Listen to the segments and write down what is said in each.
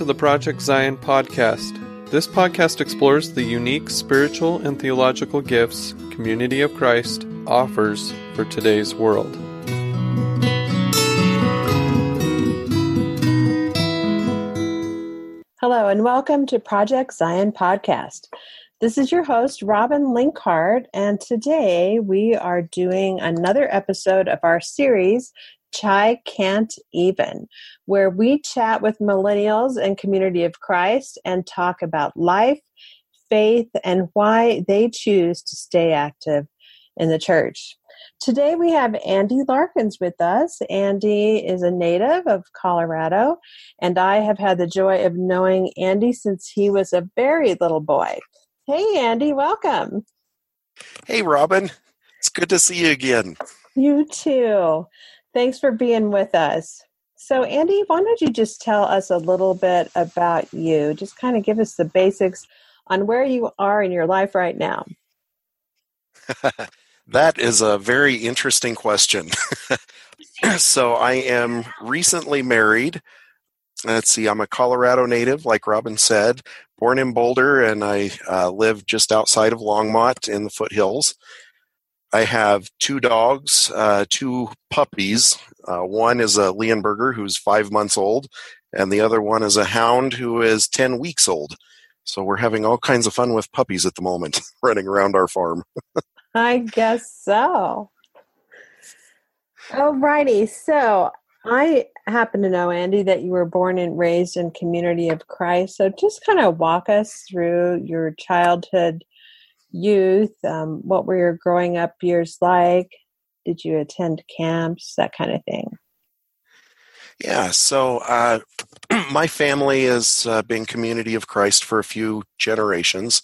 To the Project Zion podcast. This podcast explores the unique spiritual and theological gifts Community of Christ offers for today's world. Hello, and welcome to Project Zion podcast. This is your host, Robin Linkhart, and today we are doing another episode of our series, Chai Can't Even, where we chat with millennials and Community of Christ and talk about life, faith, and why they choose to stay active in the church. Today we have Andy Larkins with us. Andy is a native of Colorado, and I have had the joy of knowing Andy since he was a very little boy. Hey, Andy, welcome. Hey, Robin. It's good to see you again. You too. Thanks for being with us. So, Andy, why don't you just tell us a little bit about you? Just kind of give us the basics on where you are in your life right now. that is a very interesting question. so, I am recently married. Let's see, I'm a Colorado native, like Robin said, born in Boulder, and I uh, live just outside of Longmont in the foothills. I have two dogs, uh, two puppies. Uh, one is a Leonberger who's five months old, and the other one is a hound who is 10 weeks old. So we're having all kinds of fun with puppies at the moment, running around our farm. I guess so. Alrighty, so I happen to know, Andy, that you were born and raised in Community of Christ. So just kind of walk us through your childhood, youth. Um, what were your growing up years like? Did you attend camps? That kind of thing. Yeah, so uh, my family has uh, been Community of Christ for a few generations.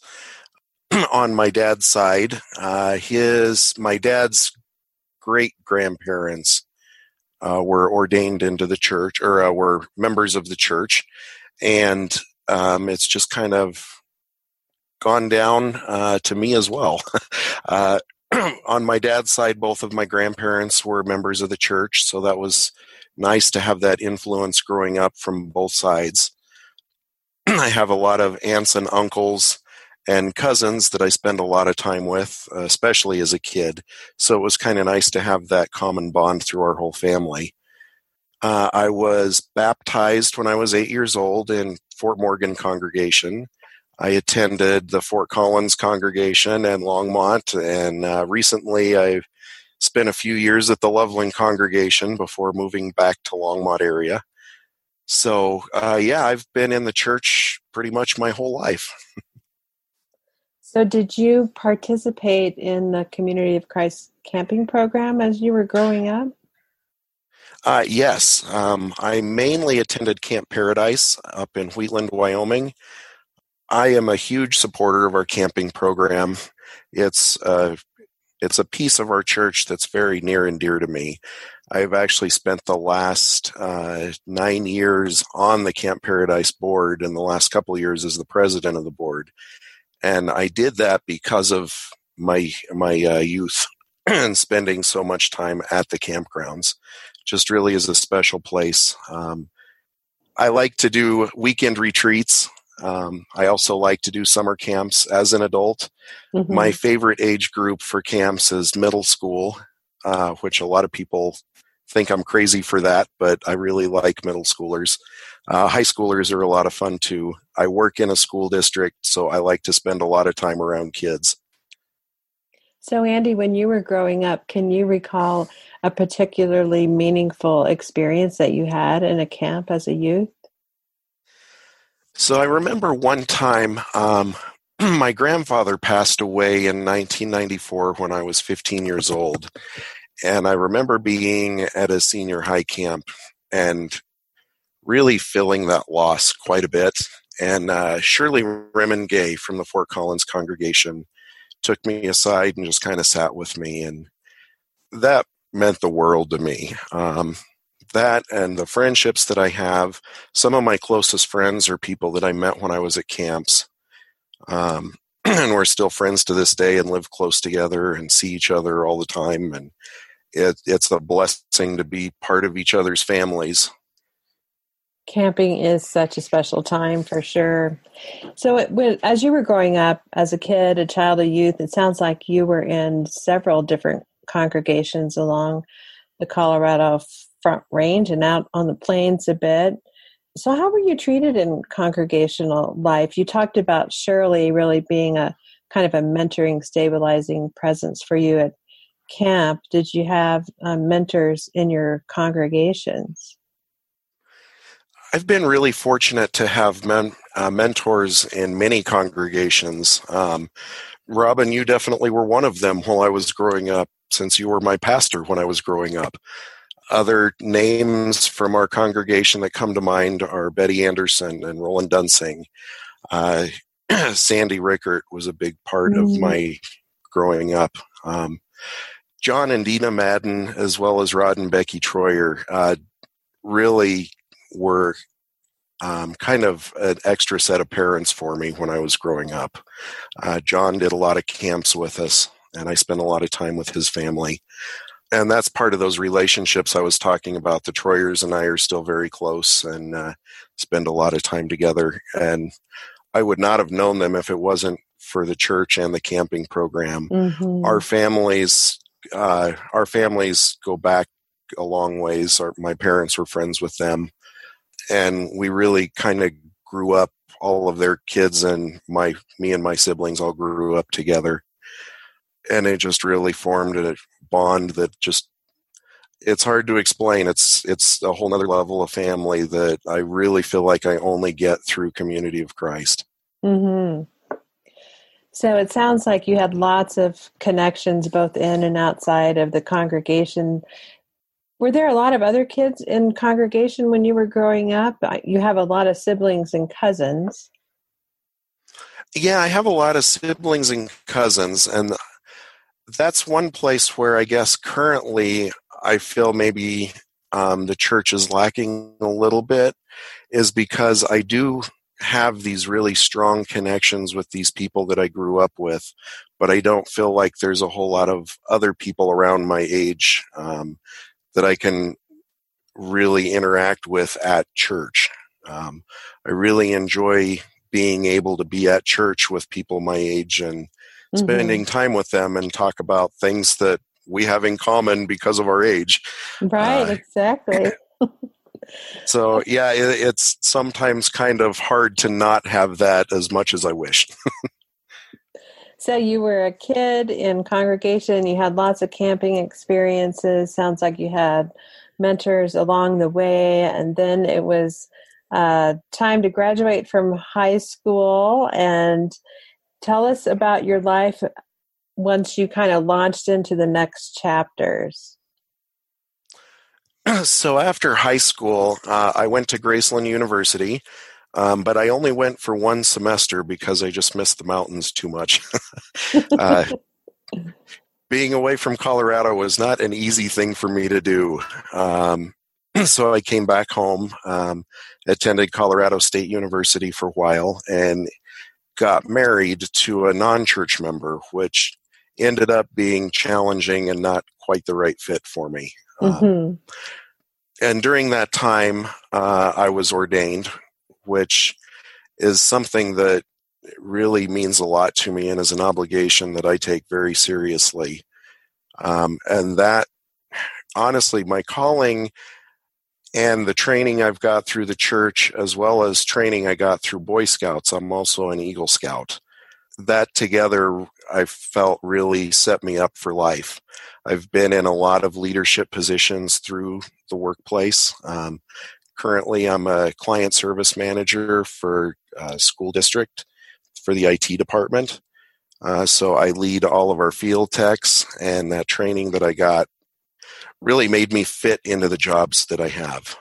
On my dad's side, uh, his my dad's great grandparents uh, were ordained into the church or uh, were members of the church, and um, it's just kind of gone down uh, to me as well. Uh, on my dad's side, both of my grandparents were members of the church, so that was nice to have that influence growing up from both sides. I have a lot of aunts and uncles and cousins that I spend a lot of time with, especially as a kid. So it was kind of nice to have that common bond through our whole family. Uh, I was baptized when I was eight years old in Fort Morgan congregation. I attended the Fort Collins congregation and Longmont, and uh, recently I spent a few years at the Loveland congregation before moving back to Longmont area. So, uh, yeah, I've been in the church pretty much my whole life. So, did you participate in the Community of Christ camping program as you were growing up? Uh, yes. Um, I mainly attended Camp Paradise up in Wheatland, Wyoming. I am a huge supporter of our camping program. It's uh, it's a piece of our church that's very near and dear to me. I've actually spent the last uh, nine years on the Camp Paradise board, and the last couple years as the president of the board and I did that because of my my uh, youth and spending so much time at the campgrounds. Just really is a special place. Um, I like to do weekend retreats. Um, I also like to do summer camps as an adult. Mm-hmm. My favorite age group for camps is middle school, uh, which a lot of people think I'm crazy for that, but I really like middle schoolers. Uh, high schoolers are a lot of fun too. I work in a school district, so I like to spend a lot of time around kids. So, Andy, when you were growing up, can you recall a particularly meaningful experience that you had in a camp as a youth? So, I remember one time um, my grandfather passed away in 1994 when I was 15 years old. And I remember being at a senior high camp and really feeling that loss quite a bit. And uh, Shirley Rimmon Gay from the Fort Collins congregation took me aside and just kind of sat with me. And that meant the world to me. Um, that and the friendships that I have, some of my closest friends are people that I met when I was at camps. Um, and we're still friends to this day and live close together and see each other all the time. And it, it's a blessing to be part of each other's families. Camping is such a special time for sure. So, it, as you were growing up as a kid, a child, a youth, it sounds like you were in several different congregations along the Colorado Front Range and out on the plains a bit. So, how were you treated in congregational life? You talked about Shirley really being a kind of a mentoring, stabilizing presence for you at camp. Did you have uh, mentors in your congregations? I've been really fortunate to have men, uh, mentors in many congregations. Um, Robin, you definitely were one of them while I was growing up, since you were my pastor when I was growing up. Other names from our congregation that come to mind are Betty Anderson and Roland Dunsing. Uh, Sandy Rickert was a big part mm. of my growing up. Um, John and Dina Madden, as well as Rod and Becky Troyer, uh, really were um, kind of an extra set of parents for me when I was growing up. Uh, John did a lot of camps with us, and I spent a lot of time with his family. And that's part of those relationships I was talking about. The Troyers and I are still very close and uh, spend a lot of time together. And I would not have known them if it wasn't for the church and the camping program. Mm-hmm. Our families, uh, our families go back a long ways. Our, my parents were friends with them and we really kind of grew up all of their kids and my me and my siblings all grew up together and it just really formed a bond that just it's hard to explain it's it's a whole nother level of family that i really feel like i only get through community of christ mm-hmm. so it sounds like you had lots of connections both in and outside of the congregation were there a lot of other kids in congregation when you were growing up? You have a lot of siblings and cousins. Yeah, I have a lot of siblings and cousins, and that's one place where I guess currently I feel maybe um, the church is lacking a little bit, is because I do have these really strong connections with these people that I grew up with, but I don't feel like there's a whole lot of other people around my age um, that I can really interact with at church. Um, I really enjoy being able to be at church with people my age and spending mm-hmm. time with them and talk about things that we have in common because of our age. Right, uh, exactly. so yeah, it, it's sometimes kind of hard to not have that as much as I wish. So you were a kid in congregation, you had lots of camping experiences. Sounds like you had mentors along the way, and then it was uh, time to graduate from high school. And tell us about your life once you kind of launched into the next chapters. So after high school, uh, I went to Graceland University um, but I only went for one semester because I just missed the mountains too much. uh, being away from Colorado was not an easy thing for me to do. Um, so I came back home, um, attended Colorado State University for a while, and got married to a non church member, which ended up being challenging and not quite the right fit for me. Um, mm-hmm. and during that time, uh, I was ordained, which is something that really means a lot to me and is an obligation that I take very seriously. Um, and that, honestly, my calling and the training I've got through the church, as well as training I got through Boy Scouts, I'm also an Eagle Scout. That together, I felt really set me up for life. I've been in a lot of leadership positions through the workplace. Um, Currently, I'm a client service manager for a school district for the IT department. Uh, so I lead all of our field techs, and that training that I got really made me fit into the jobs that I have.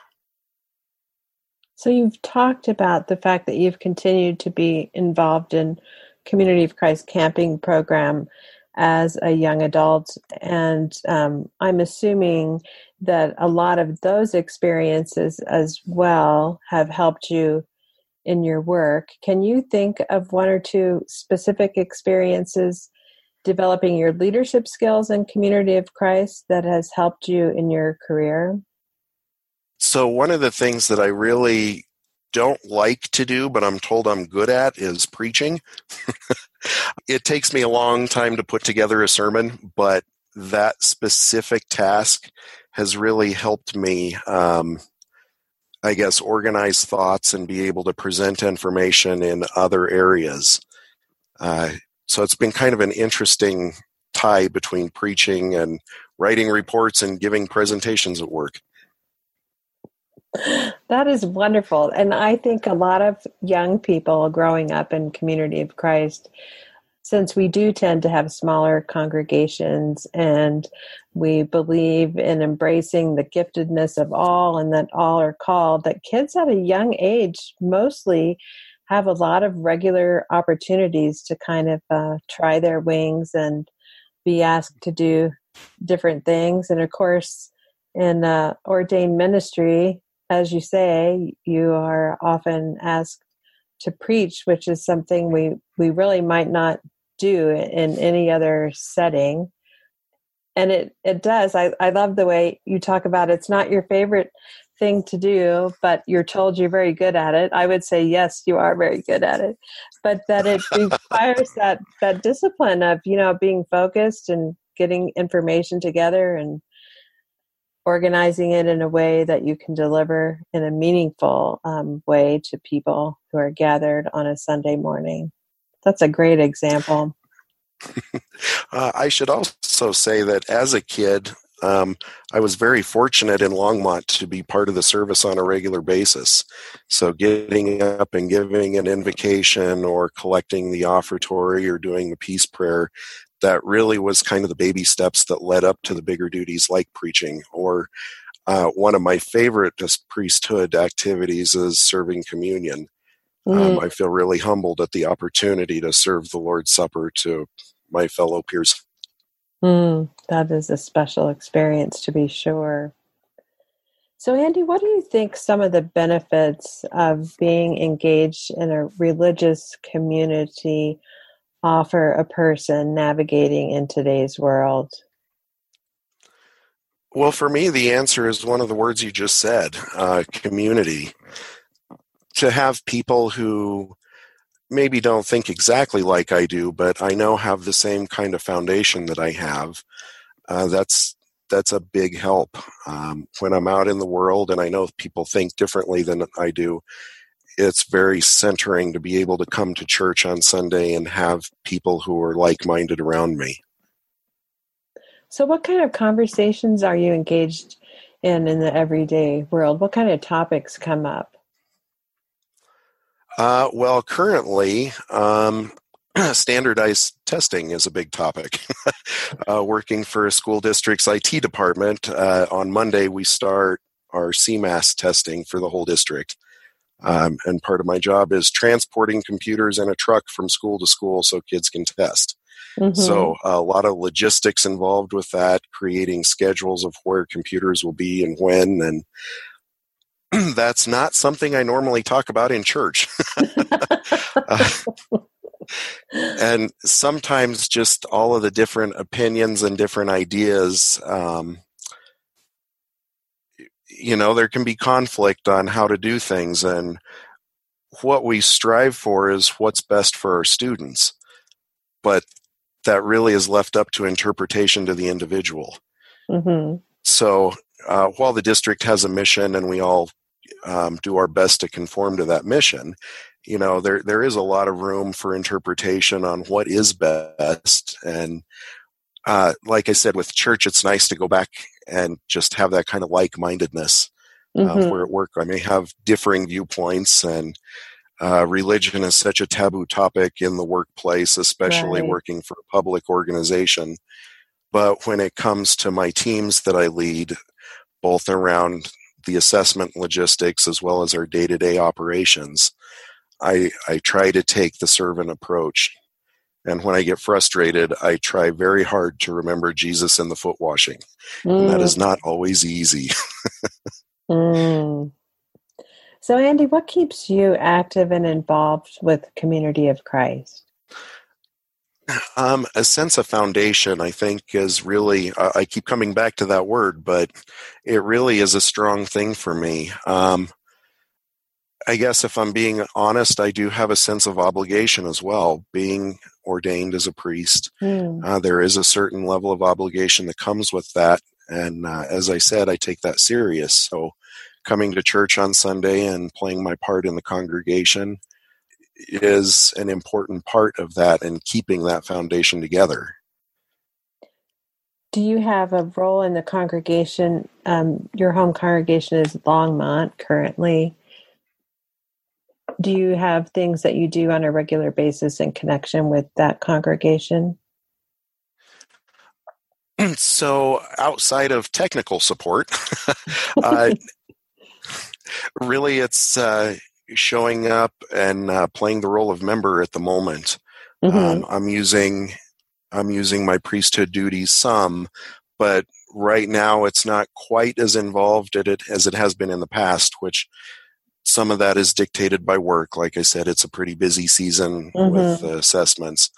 So you've talked about the fact that you've continued to be involved in Community of Christ camping program as a young adult, and um, I'm assuming that a lot of those experiences as well have helped you in your work. Can you think of one or two specific experiences developing your leadership skills in Community of Christ that has helped you in your career? so one of the things that I really don't like to do, but I'm told I'm good at, is preaching. it takes me a long time to put together a sermon, but that specific task has really helped me, um, I guess, organize thoughts and be able to present information in other areas. Uh, so it's been kind of an interesting tie between preaching and writing reports and giving presentations at work. That is wonderful. And I think a lot of young people growing up in Community of Christ, since we do tend to have smaller congregations and we believe in embracing the giftedness of all and that all are called, that kids at a young age mostly have a lot of regular opportunities to kind of uh, try their wings and be asked to do different things. And of course, in uh, ordained ministry, as you say, you are often asked to preach, which is something we, we really might not do in any other setting. And it, it does. I, I love the way you talk about it. it's not your favorite thing to do, but you're told you're very good at it. I would say yes, you are very good at it, but that it requires that that discipline of you know being focused and getting information together and organizing it in a way that you can deliver in a meaningful um, way to people who are gathered on a Sunday morning. That's a great example. uh, I should also say that as a kid, um, I was very fortunate in Longmont to be part of the service on a regular basis. So getting up and giving an invocation or collecting the offertory or doing the peace prayer, that really was kind of the baby steps that led up to the bigger duties like preaching or uh, one of my favorite priesthood activities is serving communion. Um, mm. Um, I feel really humbled at the opportunity to serve the Lord's Supper to my fellow peers. Mm, that is a special experience to be sure. So, Andy, what do you think some of the benefits of being engaged in a religious community offer a person navigating in today's world? Well, for me, the answer is one of the words you just said uh, community. To have people who maybe don't think exactly like I do, but I know have the same kind of foundation that I have. Uh, that's that's a big help um, when I'm out in the world, and I know people think differently than I do. It's very centering to be able to come to church on Sunday and have people who are like-minded around me. So, what kind of conversations are you engaged in in the everyday world? What kind of topics come up? Uh, well, currently, um, standardized testing is a big topic. uh, working for a school district's IT department, uh, on Monday we start our CMAS testing for the whole district. Um, and part of my job is transporting computers in a truck from school to school so kids can test. Mm-hmm. So, a lot of logistics involved with that, creating schedules of where computers will be and when, and that's not something I normally talk about in church. uh, and sometimes just all of the different opinions and different ideas, um, you know, there can be conflict on how to do things. And what we strive for is what's best for our students. But that really is left up to interpretation to the individual. Mm-hmm. So uh, while the district has a mission and we all um, do our best to conform to that mission, you know, there there is a lot of room for interpretation on what is best. And uh, like I said, with church, it's nice to go back and just have that kind of like mindedness. Uh, mm-hmm. Where at work, I may have differing viewpoints and. Uh, religion is such a taboo topic in the workplace, especially right. working for a public organization. But when it comes to my teams that I lead, both around the assessment logistics as well as our day to day operations, I, I try to take the servant approach. And when I get frustrated, I try very hard to remember Jesus and the foot washing. Mm. And that is mm. not always easy. mm. So, Andy, what keeps you active and involved with Community of Christ? Um, a sense of foundation, I think, is really, uh, I keep coming back to that word, but it really is a strong thing for me. Um, I guess if I'm being honest, I do have a sense of obligation as well. Being ordained as a priest, mm. uh, there is a certain level of obligation that comes with that. And uh, as I said, I take that serious. So coming to church on Sunday and playing my part in the congregation is an important part of that and keeping that foundation together. Do you have a role in the congregation? Um, your home congregation is Longmont currently. Do you have things that you do on a regular basis in connection with that congregation? So, outside of technical support, uh, really it's uh, showing up and uh, playing the role of member at the moment. Mm-hmm. Um, I'm using I'm using my priesthood duties some, but right now it's not quite as involved it as it has been in the past, which some of that is dictated by work. Like I said, it's a pretty busy season mm-hmm. with uh, assessments.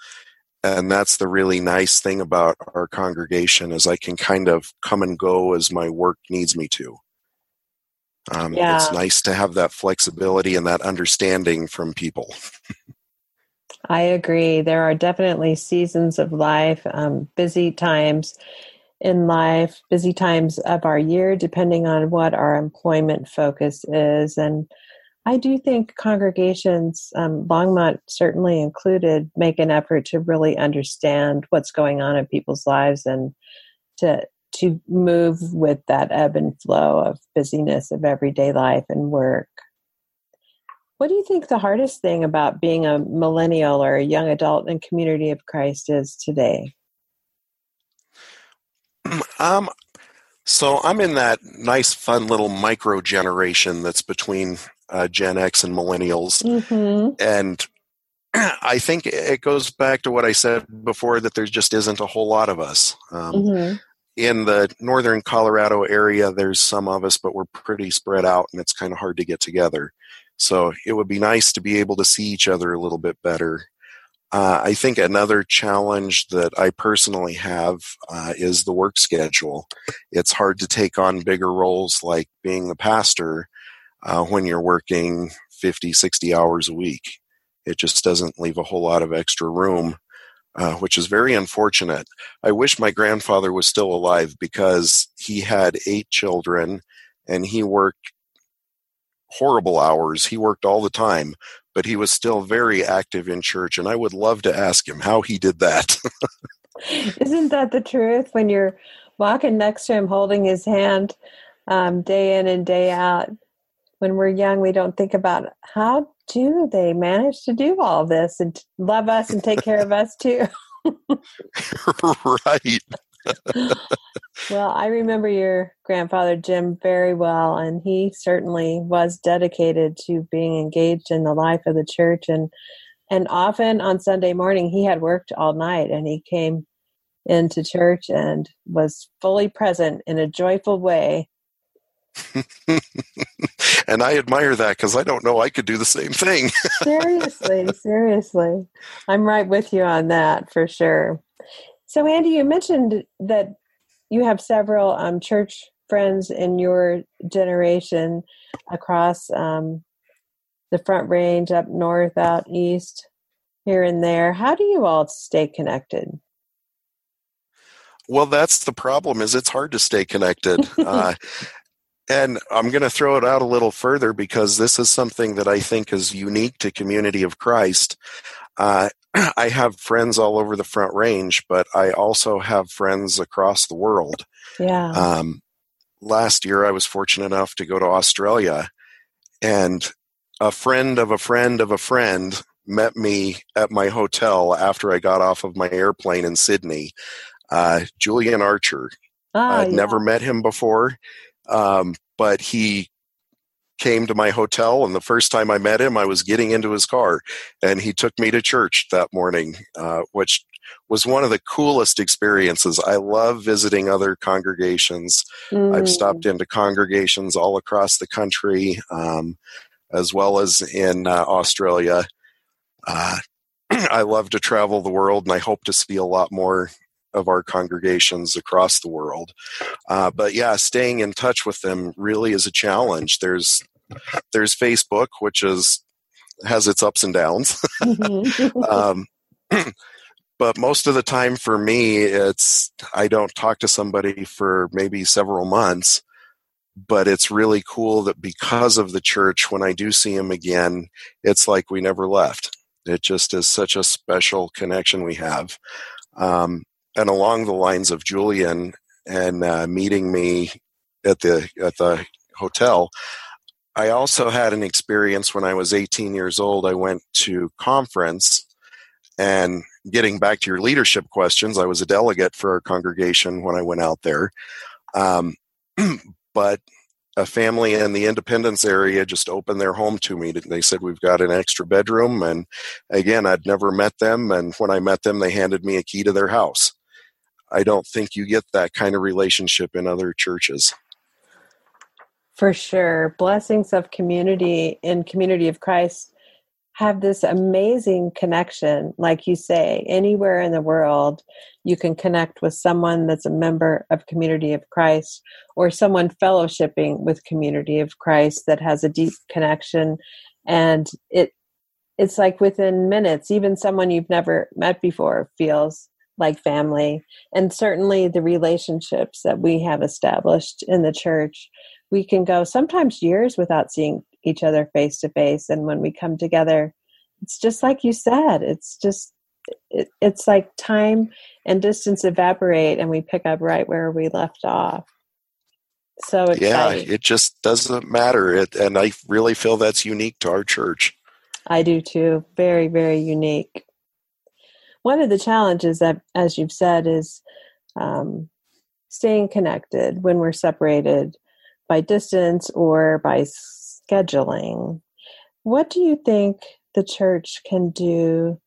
And that's the really nice thing about our congregation is I can kind of come and go as my work needs me to. Um, yeah. It's nice to have that flexibility and that understanding from people. I agree. There are definitely seasons of life, um, busy times in life, busy times of our year, depending on what our employment focus is. And I do think congregations, um, Longmont certainly included, make an effort to really understand what's going on in people's lives and to to move with that ebb and flow of busyness of everyday life and work. What do you think the hardest thing about being a millennial or a young adult in community of Christ is today? Um, so I'm in that nice, fun little micro generation that's between uh, Gen X and millennials, mm-hmm. and I think it goes back to what I said before that there just isn't a whole lot of us. Um, mm-hmm in the northern Colorado area, there's some of us, but we're pretty spread out and it's kind of hard to get together. So it would be nice to be able to see each other a little bit better. Uh, I think another challenge that I personally have uh, is the work schedule. It's hard to take on bigger roles like being the pastor uh, when you're working 50, 60 hours a week. It just doesn't leave a whole lot of extra room uh, which is very unfortunate. I wish my grandfather was still alive because he had eight children and he worked horrible hours. He worked all the time, but he was still very active in church. And I would love to ask him how he did that. Isn't that the truth? When you're walking next to him, holding his hand um, day in and day out, when we're young, we don't think about how do they manage to do all this and love us and take care of us too? right. well, I remember your grandfather Jim very well, and he certainly was dedicated to being engaged in the life of the church. and And often on Sunday morning, he had worked all night, and he came into church and was fully present in a joyful way and I admire that because I don't know I could do the same thing. seriously, seriously. I'm right with you on that for sure. So, Andy, you mentioned that you have several um, church friends in your generation across um, the Front Range, up north, out east, here and there. How do you all stay connected? Well, that's the problem. Is it's hard to stay connected. Uh, and I'm going to throw it out a little further because this is something that I think is unique to Community of Christ. Uh, I have friends all over the Front Range, but I also have friends across the world. Yeah. Um, last year, I was fortunate enough to go to Australia, and a friend of a friend of a friend met me at my hotel after I got off of my airplane in Sydney. Uh, Julian Archer. Ah, I'd yeah. never met him before. Um, but he came to my hotel, and the first time I met him, I was getting into his car, and he took me to church that morning, uh, which was one of the coolest experiences. I love visiting other congregations. Mm. I've stopped into congregations all across the country, um, as well as in uh, Australia. Uh, I love to travel the world, and I hope to see a lot more of our congregations across the world. Uh, but yeah, staying in touch with them really is a challenge. There's there's Facebook, which is has its ups and downs. Mm-hmm. um, but most of the time for me, it's I don't talk to somebody for maybe several months. But it's really cool that because of the church, when I do see them again, it's like we never left. It just is such a special connection we have. Um, and along the lines of Julian and uh, meeting me at the at the hotel, I also had an experience when I was 18 years old. I went to conference, and getting back to your leadership questions, I was a delegate for our congregation when I went out there. Um, but a family in the Independence area just opened their home to me. They said, We've got an extra bedroom. And again, I'd never met them. And when I met them, they handed me a key to their house. I don't think you get that kind of relationship in other churches. For sure. Blessings of community in Community of Christ have this amazing connection. Like you say, anywhere in the world, you can connect with someone that's a member of Community of Christ or someone fellowshipping with Community of Christ that has a deep connection. And it it's like within minutes, even someone you've never met before feels like family. And certainly the relationships that we have established in the church we can go sometimes years without seeing each other face to face and when we come together it's just like you said it's just it, it's like time and distance evaporate and we pick up right where we left off. So exciting. yeah it just doesn't matter. It, and i really feel that's unique to our church. I do too. Very very unique one of the challenges that, as you've said, is um, staying connected when we're separated by distance or by scheduling. What do you think the church can do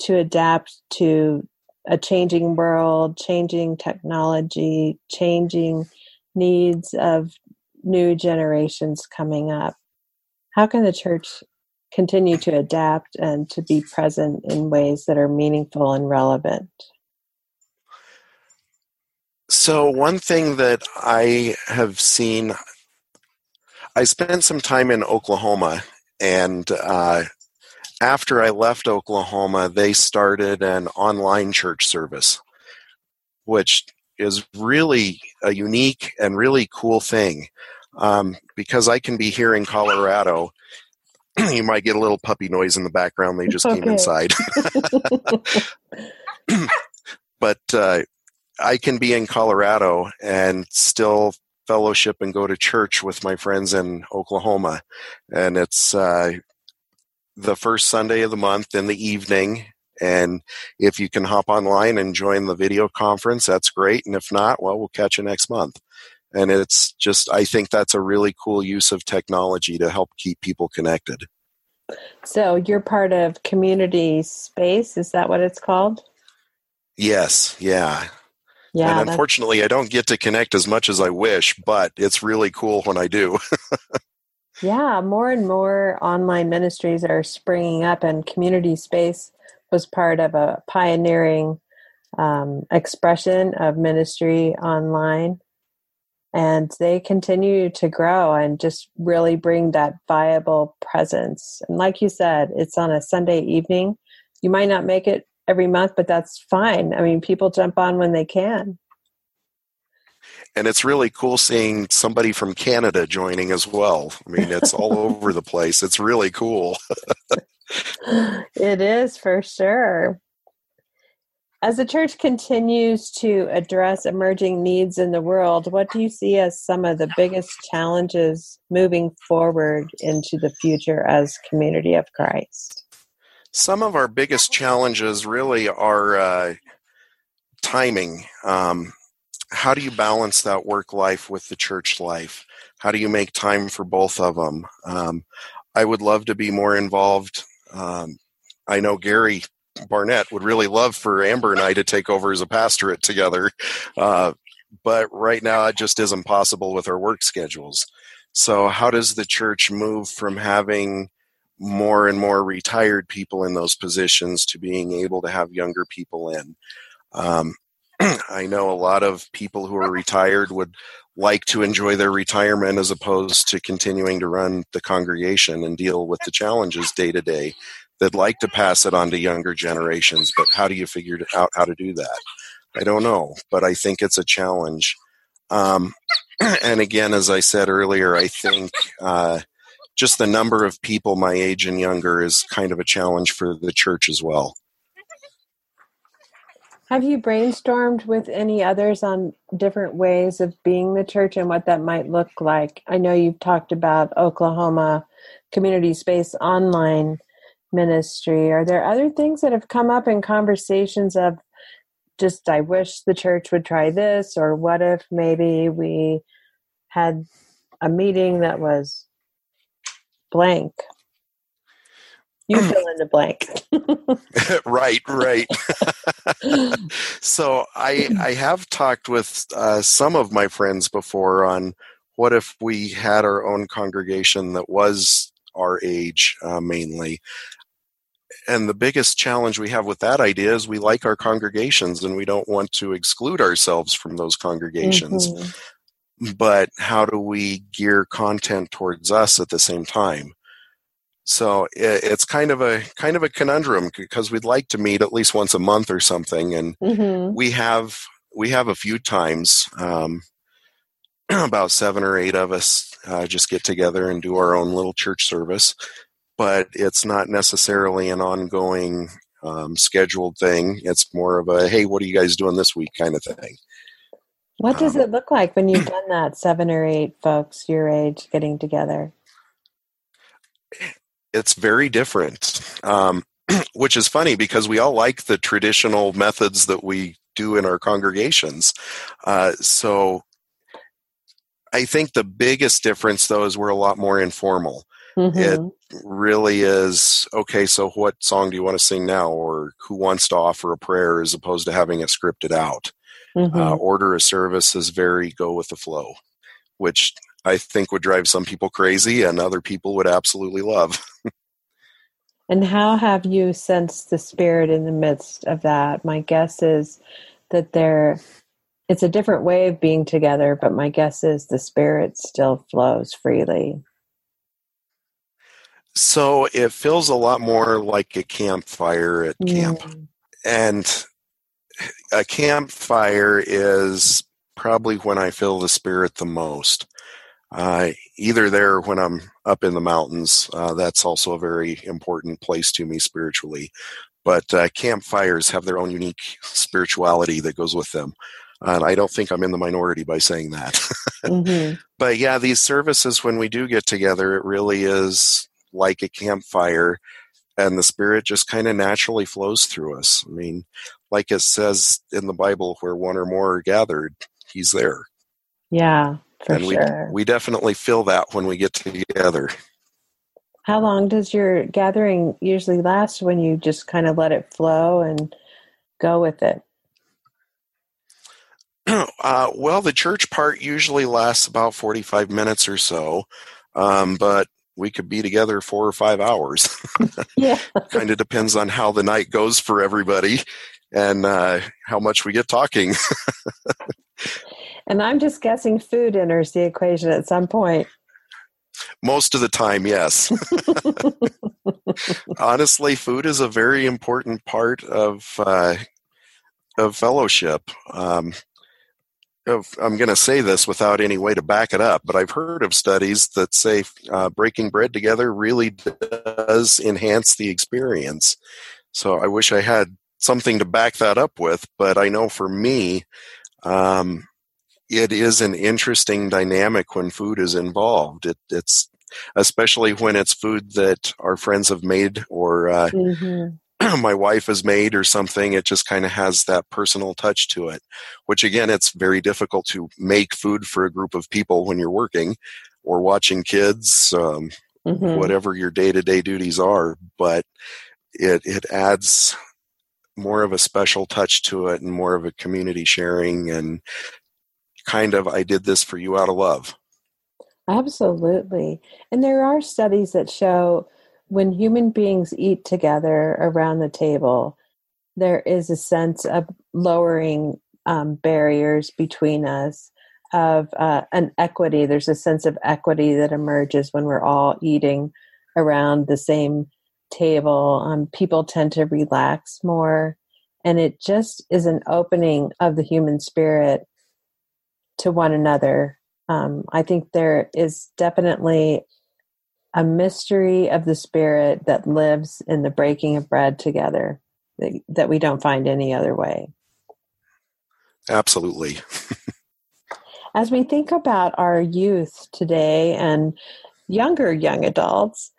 to adapt to a changing world, changing technology, changing needs of new generations coming up? How can the church continue to adapt and to be present in ways that are meaningful and relevant? So, one thing that I have seen, I spent some time in Oklahoma, and uh, after I left Oklahoma, they started an online church service, which is really a unique and really cool thing. Um, because I can be here in Colorado you might get a little puppy noise in the background. They just okay. came inside. but uh, I can be in Colorado and still fellowship and go to church with my friends in Oklahoma. And it's uh, the first Sunday of the month in the evening. And if you can hop online and join the video conference, that's great. And if not, well, we'll catch you next month. And it's just, I think that's a really cool use of technology to help keep people connected. So you're part of community space, is that what it's called? Yes, yeah. Yeah. And unfortunately, I don't get to connect as much as I wish, but it's really cool when I do. yeah, more and more online ministries are springing up, and community space was part of a pioneering um, expression of ministry online and they continue to grow and just really bring that viable presence. And like you said it's on a sunday evening. You might not make it every month but that's fine. I mean people jump on when they can. And it's really cool seeing somebody from canada joining as well. I mean it's all over the place. It's really cool. It is for sure as the church continues to address emerging needs in the world, what do you see as some of the biggest challenges moving forward into the future as community of Christ? Some of our biggest challenges really are uh, timing. Um, how do you balance that work life with the church life? How do you make time for both of them? Um, I would love to be more involved. Um, I know Gary Barnett would really love for Amber and I to take over as a pastorate together. Uh, but right now it just isn't possible with our work schedules. So, how does the church move from having more and more retired people in those positions to being able to have younger people in. Um, I know a lot of people who are retired would like to enjoy their retirement as opposed to continuing to run the congregation and deal with the challenges day to day. They'd like to pass it on to younger generations, but how do you figure out how to do that? I don't know, but I think it's a challenge. Um, and again, as I said earlier, I think uh, just the number of people my age and younger is kind of a challenge for the church as well. Have you brainstormed with any others on different ways of being the church and what that might look like? I know you've talked about Oklahoma Community Space Online Ministry. Are there other things that have come up in conversations of just, I wish the church would try this, or what if maybe we had a meeting that was blank? You fill in the blank. right, right. so I I have talked with uh, some of my friends before on what if we had our own congregation that was our age uh, mainly. And the biggest challenge we have with that idea is we like our congregations and we don't want to exclude ourselves from those congregations. Mm-hmm. But how do we gear content towards us at the same time? So it's kind of a kind of a conundrum because we'd like to meet at least once a month or something, and mm-hmm. we have we have a few times. Um, about seven or eight of us uh, just get together and do our own little church service, but it's not necessarily an ongoing um, scheduled thing. It's more of a hey, what are you guys doing this week kind of thing. What does um, it look like when you've done that? Seven or eight folks your age getting together it's very different, um, which is funny because we all like the traditional methods that we do in our congregations. Uh, so I think the biggest difference, though, is we're a lot more informal. Mm-hmm. It really is okay. So, what song do you want to sing now, or who wants to offer a prayer, as opposed to having it scripted out? Mm-hmm. Uh, order of service is very go with the flow, which I think would drive some people crazy and other people would absolutely love. and how have you sensed the spirit in the midst of that? My guess is that there it's a different way of being together, but my guess is the spirit still flows freely. So it feels a lot more like a campfire at camp. Mm. And a campfire is probably when I feel the spirit the most uh, either there when I'm up in the mountains. Uh, that's also a very important place to me spiritually. But uh, campfires have their own unique spirituality that goes with them. And I don't think I'm in the minority by saying that. mm-hmm. But yeah, these services, when we do get together, it really is like a campfire, and the Spirit just kind of naturally flows through us. I mean, like it says in the Bible, where one or more are gathered, He's there. Yeah. For and sure. we we definitely feel that when we get together. How long does your gathering usually last when you just kind of let it flow and go with it? Uh, well, the church part usually lasts about 45 minutes or so, um, but we could be together four or five hours. yeah. kind of depends on how the night goes for everybody and uh, how much we get talking. And I'm just guessing food enters the equation at some point. Most of the time, yes. Honestly, food is a very important part of uh, of fellowship. Um, I'm going to say this without any way to back it up, but I've heard of studies that say uh, breaking bread together really does enhance the experience. So I wish I had something to back that up with, but I know for me, um, it is an interesting dynamic when food is involved. It, it's especially when it's food that our friends have made or uh, mm-hmm. my wife has made or something. It just kind of has that personal touch to it. Which again, it's very difficult to make food for a group of people when you're working or watching kids, um, mm-hmm. whatever your day to day duties are. But it it adds more of a special touch to it and more of a community sharing and kind of I did this for you out of love. Absolutely. And there are studies that show when human beings eat together around the table, there is a sense of lowering um, barriers between us, of uh, an equity. There's a sense of equity that emerges when we're all eating around the same table. Um, people tend to relax more, and it just is an opening of the human spirit to one another. Um, I think there is definitely a mystery of the spirit that lives in the breaking of bread together that, that we don't find any other way. Absolutely. As we think about our youth today and younger young adults,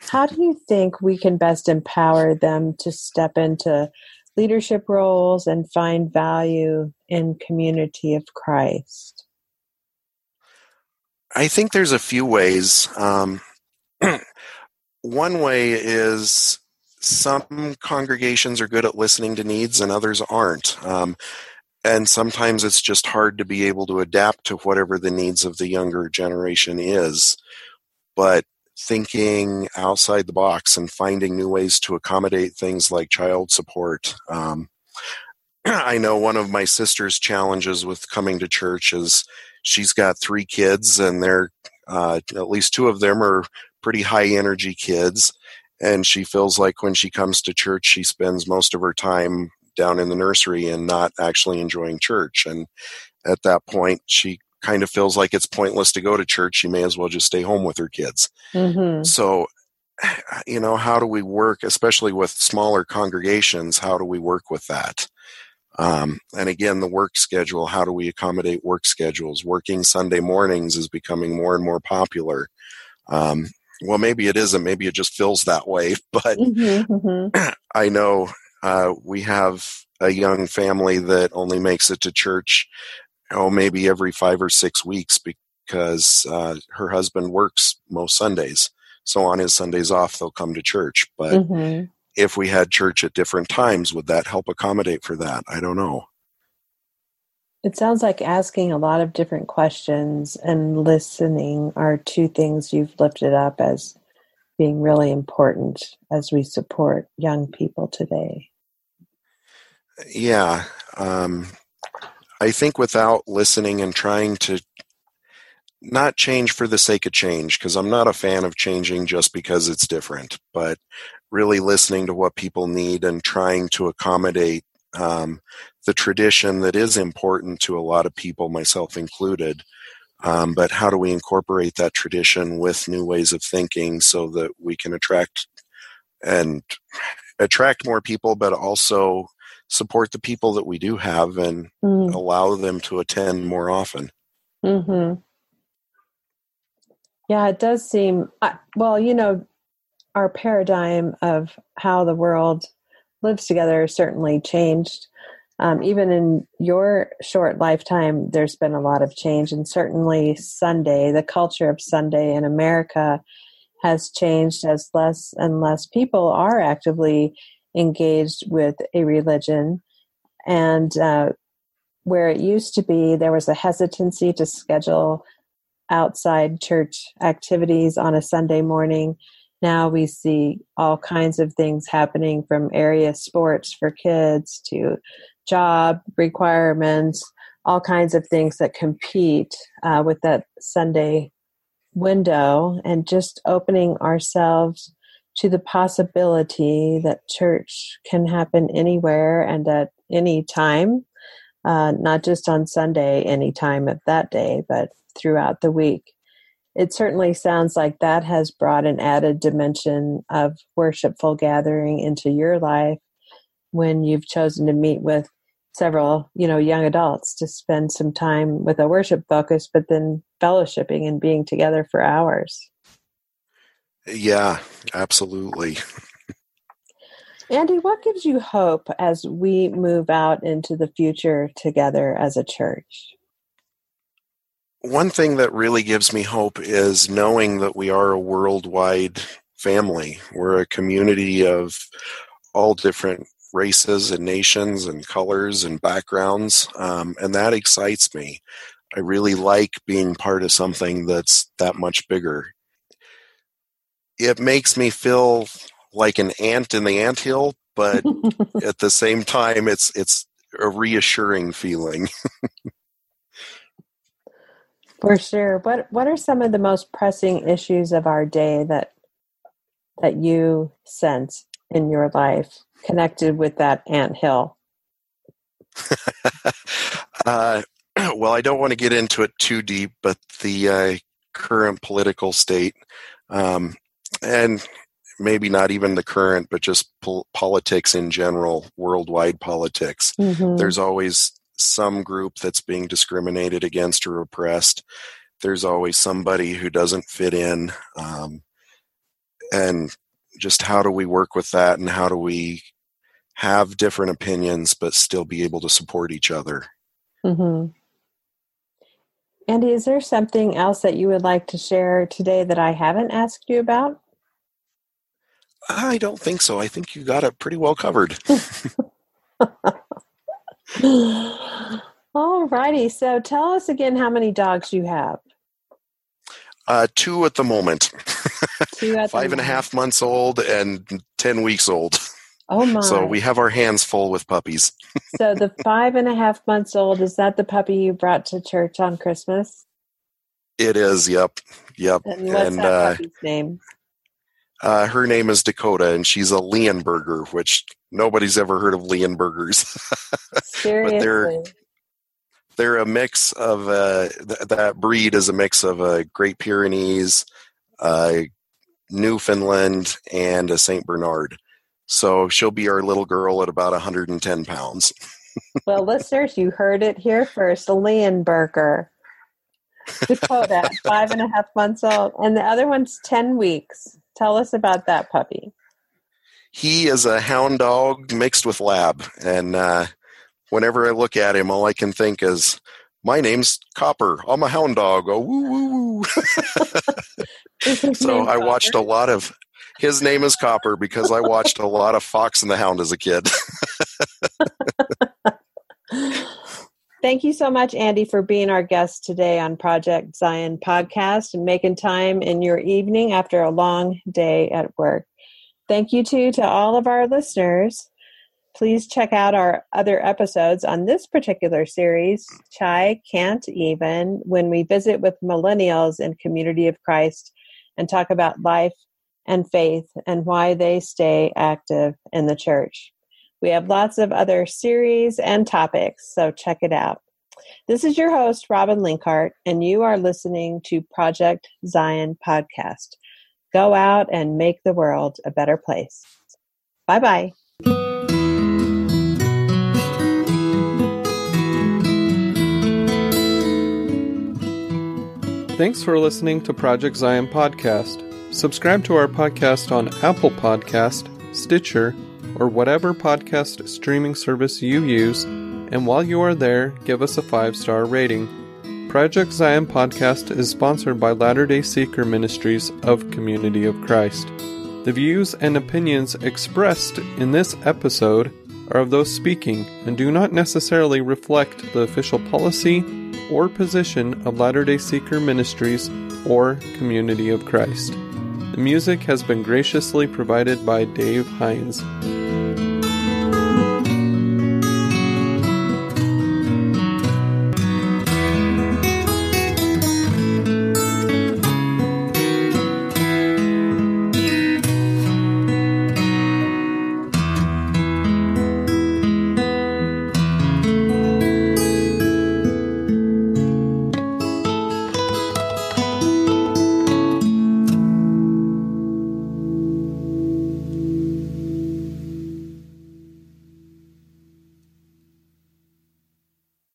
how do you think we can best empower them to step into leadership roles and find value in community of Christ? I think there's a few ways. Um, one way is some congregations are good at listening to needs and others aren't. Um, and sometimes it's just hard to be able to adapt to whatever the needs of the younger generation is. But thinking outside the box and finding new ways to accommodate things like child support. Um, I know one of my sister's challenges with coming to church is she's got three kids, and they're uh, at least two of them are pretty high energy kids. And she feels like when she comes to church, she spends most of her time down in the nursery and not actually enjoying church. And at that point, she kind of feels like it's pointless to go to church. She may as well just stay home with her kids. Mm-hmm. So, you know, how do we work, especially with smaller congregations? How do we work with that? Um, and again, the work schedule, how do we accommodate work schedules? Working Sunday mornings is becoming more and more popular. Um, well, maybe it isn't. Maybe it just feels that way. But mm-hmm, mm-hmm. I know uh, we have a young family that only makes it to church, oh, maybe every five or six weeks because uh, her husband works most Sundays. So on his Sundays off, they'll come to church. But mm-hmm if we had church at different times, would that help accommodate for that? I don't know. It sounds like asking a lot of different questions and listening are two things you've lifted up as being really important as we support young people today. Yeah. Um, I think without listening and trying to not change for the sake of change, because I'm not a fan of changing just because it's different, but really listening to what people need and trying to accommodate um, the tradition that is important to a lot of people, myself included. Um, but how do we incorporate that tradition with new ways of thinking so that we can attract and attract more people, but also support the people that we do have and mm. allow them to attend more often. Mm-hmm. Yeah, it does seem well. You know, our paradigm of how the world lives together certainly changed. Um, even in your short lifetime, there's been a lot of change, and certainly Sunday, the culture of Sunday in America has changed as less and less people are actively engaged with a religion. And uh, where it used to be, there was a hesitancy to schedule outside church activities on a Sunday morning now we see all kinds of things happening from area sports for kids to job requirements, all kinds of things that compete uh, with that Sunday window, and just opening ourselves to the possibility that church can happen anywhere and at any time, uh, not just on Sunday, any time of that day, but throughout the week. It certainly sounds like that has brought an added dimension of worshipful gathering into your life when you've chosen to meet with several you know young adults to spend some time with a worship focus but then fellowshipping and being together for hours. Yeah absolutely. Andy what gives you hope as we move out into the future together as a church? One thing that really gives me hope is knowing that we are a worldwide family. We're a community of all different races and nations and colors and backgrounds, um, and that excites me. I really like being part of something that's that much bigger. it makes me feel like an ant in the anthill, but at the same time, it's it's a reassuring feeling. For sure. What What are some of the most pressing issues of our day that that you sense in your life connected with that ant hill? uh, well, I don't want to get into it too deep, but the uh, current political state, um, and maybe not even the current, but just pol- politics in general, worldwide politics. Mm-hmm. There's always some group that's being discriminated against or oppressed. There's always somebody who doesn't fit in. Um, and just how do we work with that and how do we have different opinions but still be able to support each other? Mm-hmm. Andy, is there something else that you would like to share today that I haven't asked you about? I don't think so. I think you got it pretty well covered. All righty. So tell us again how many dogs you have. Uh, two at the moment. Five and a half months old and 10 weeks old. Oh my. So we have our hands full with puppies. so the five and a half months old, is that the puppy you brought to church on Christmas? It is, yep. Yep. And what's and, that uh, puppy's name? Uh, her name is Dakota, and she's a Leonberger, which nobody's ever heard of Leonbergers. Seriously. but they're they're a mix of uh, th- that breed is a mix of a Great Pyrenees, uh, Newfoundland, and a Saint Bernard. So she'll be our little girl at about 110 pounds. well, listeners, you heard it here first. A Leonberger. Dakota, five and a half months old, and the other one's 10 weeks. Tell us about that puppy. He is a hound dog mixed with lab, and uh, whenever I look at him, all I can think is, "My name's Copper. I'm a hound dog." Oh, woo woo woo. so I watched a lot of his name is Copper because I watched a lot of Fox and the Hound as a kid. Thank you so much, Andy, for being our guest today on Project Zion podcast and making time in your evening after a long day at work. Thank you too to all of our listeners. Please check out our other episodes on this particular series, Chai Can't Even, when we visit with millennials in Community of Christ and talk about life and faith and why they stay active in the church. We have lots of other series and topics, so check it out. This is your host, Robin Linkhart, and you are listening to Project Zion Podcast. Go out and make the world a better place. Bye bye. Thanks for listening to Project Zion Podcast. Subscribe to our podcast on Apple Podcast, Stitcher, or whatever podcast streaming service you use, and while you are there, give us a five star rating. Project Zion Podcast is sponsored by Latter day Seeker Ministries of Community of Christ. The views and opinions expressed in this episode are of those speaking and do not necessarily reflect the official policy or position of Latter day Seeker Ministries or Community of Christ. The music has been graciously provided by Dave Hines.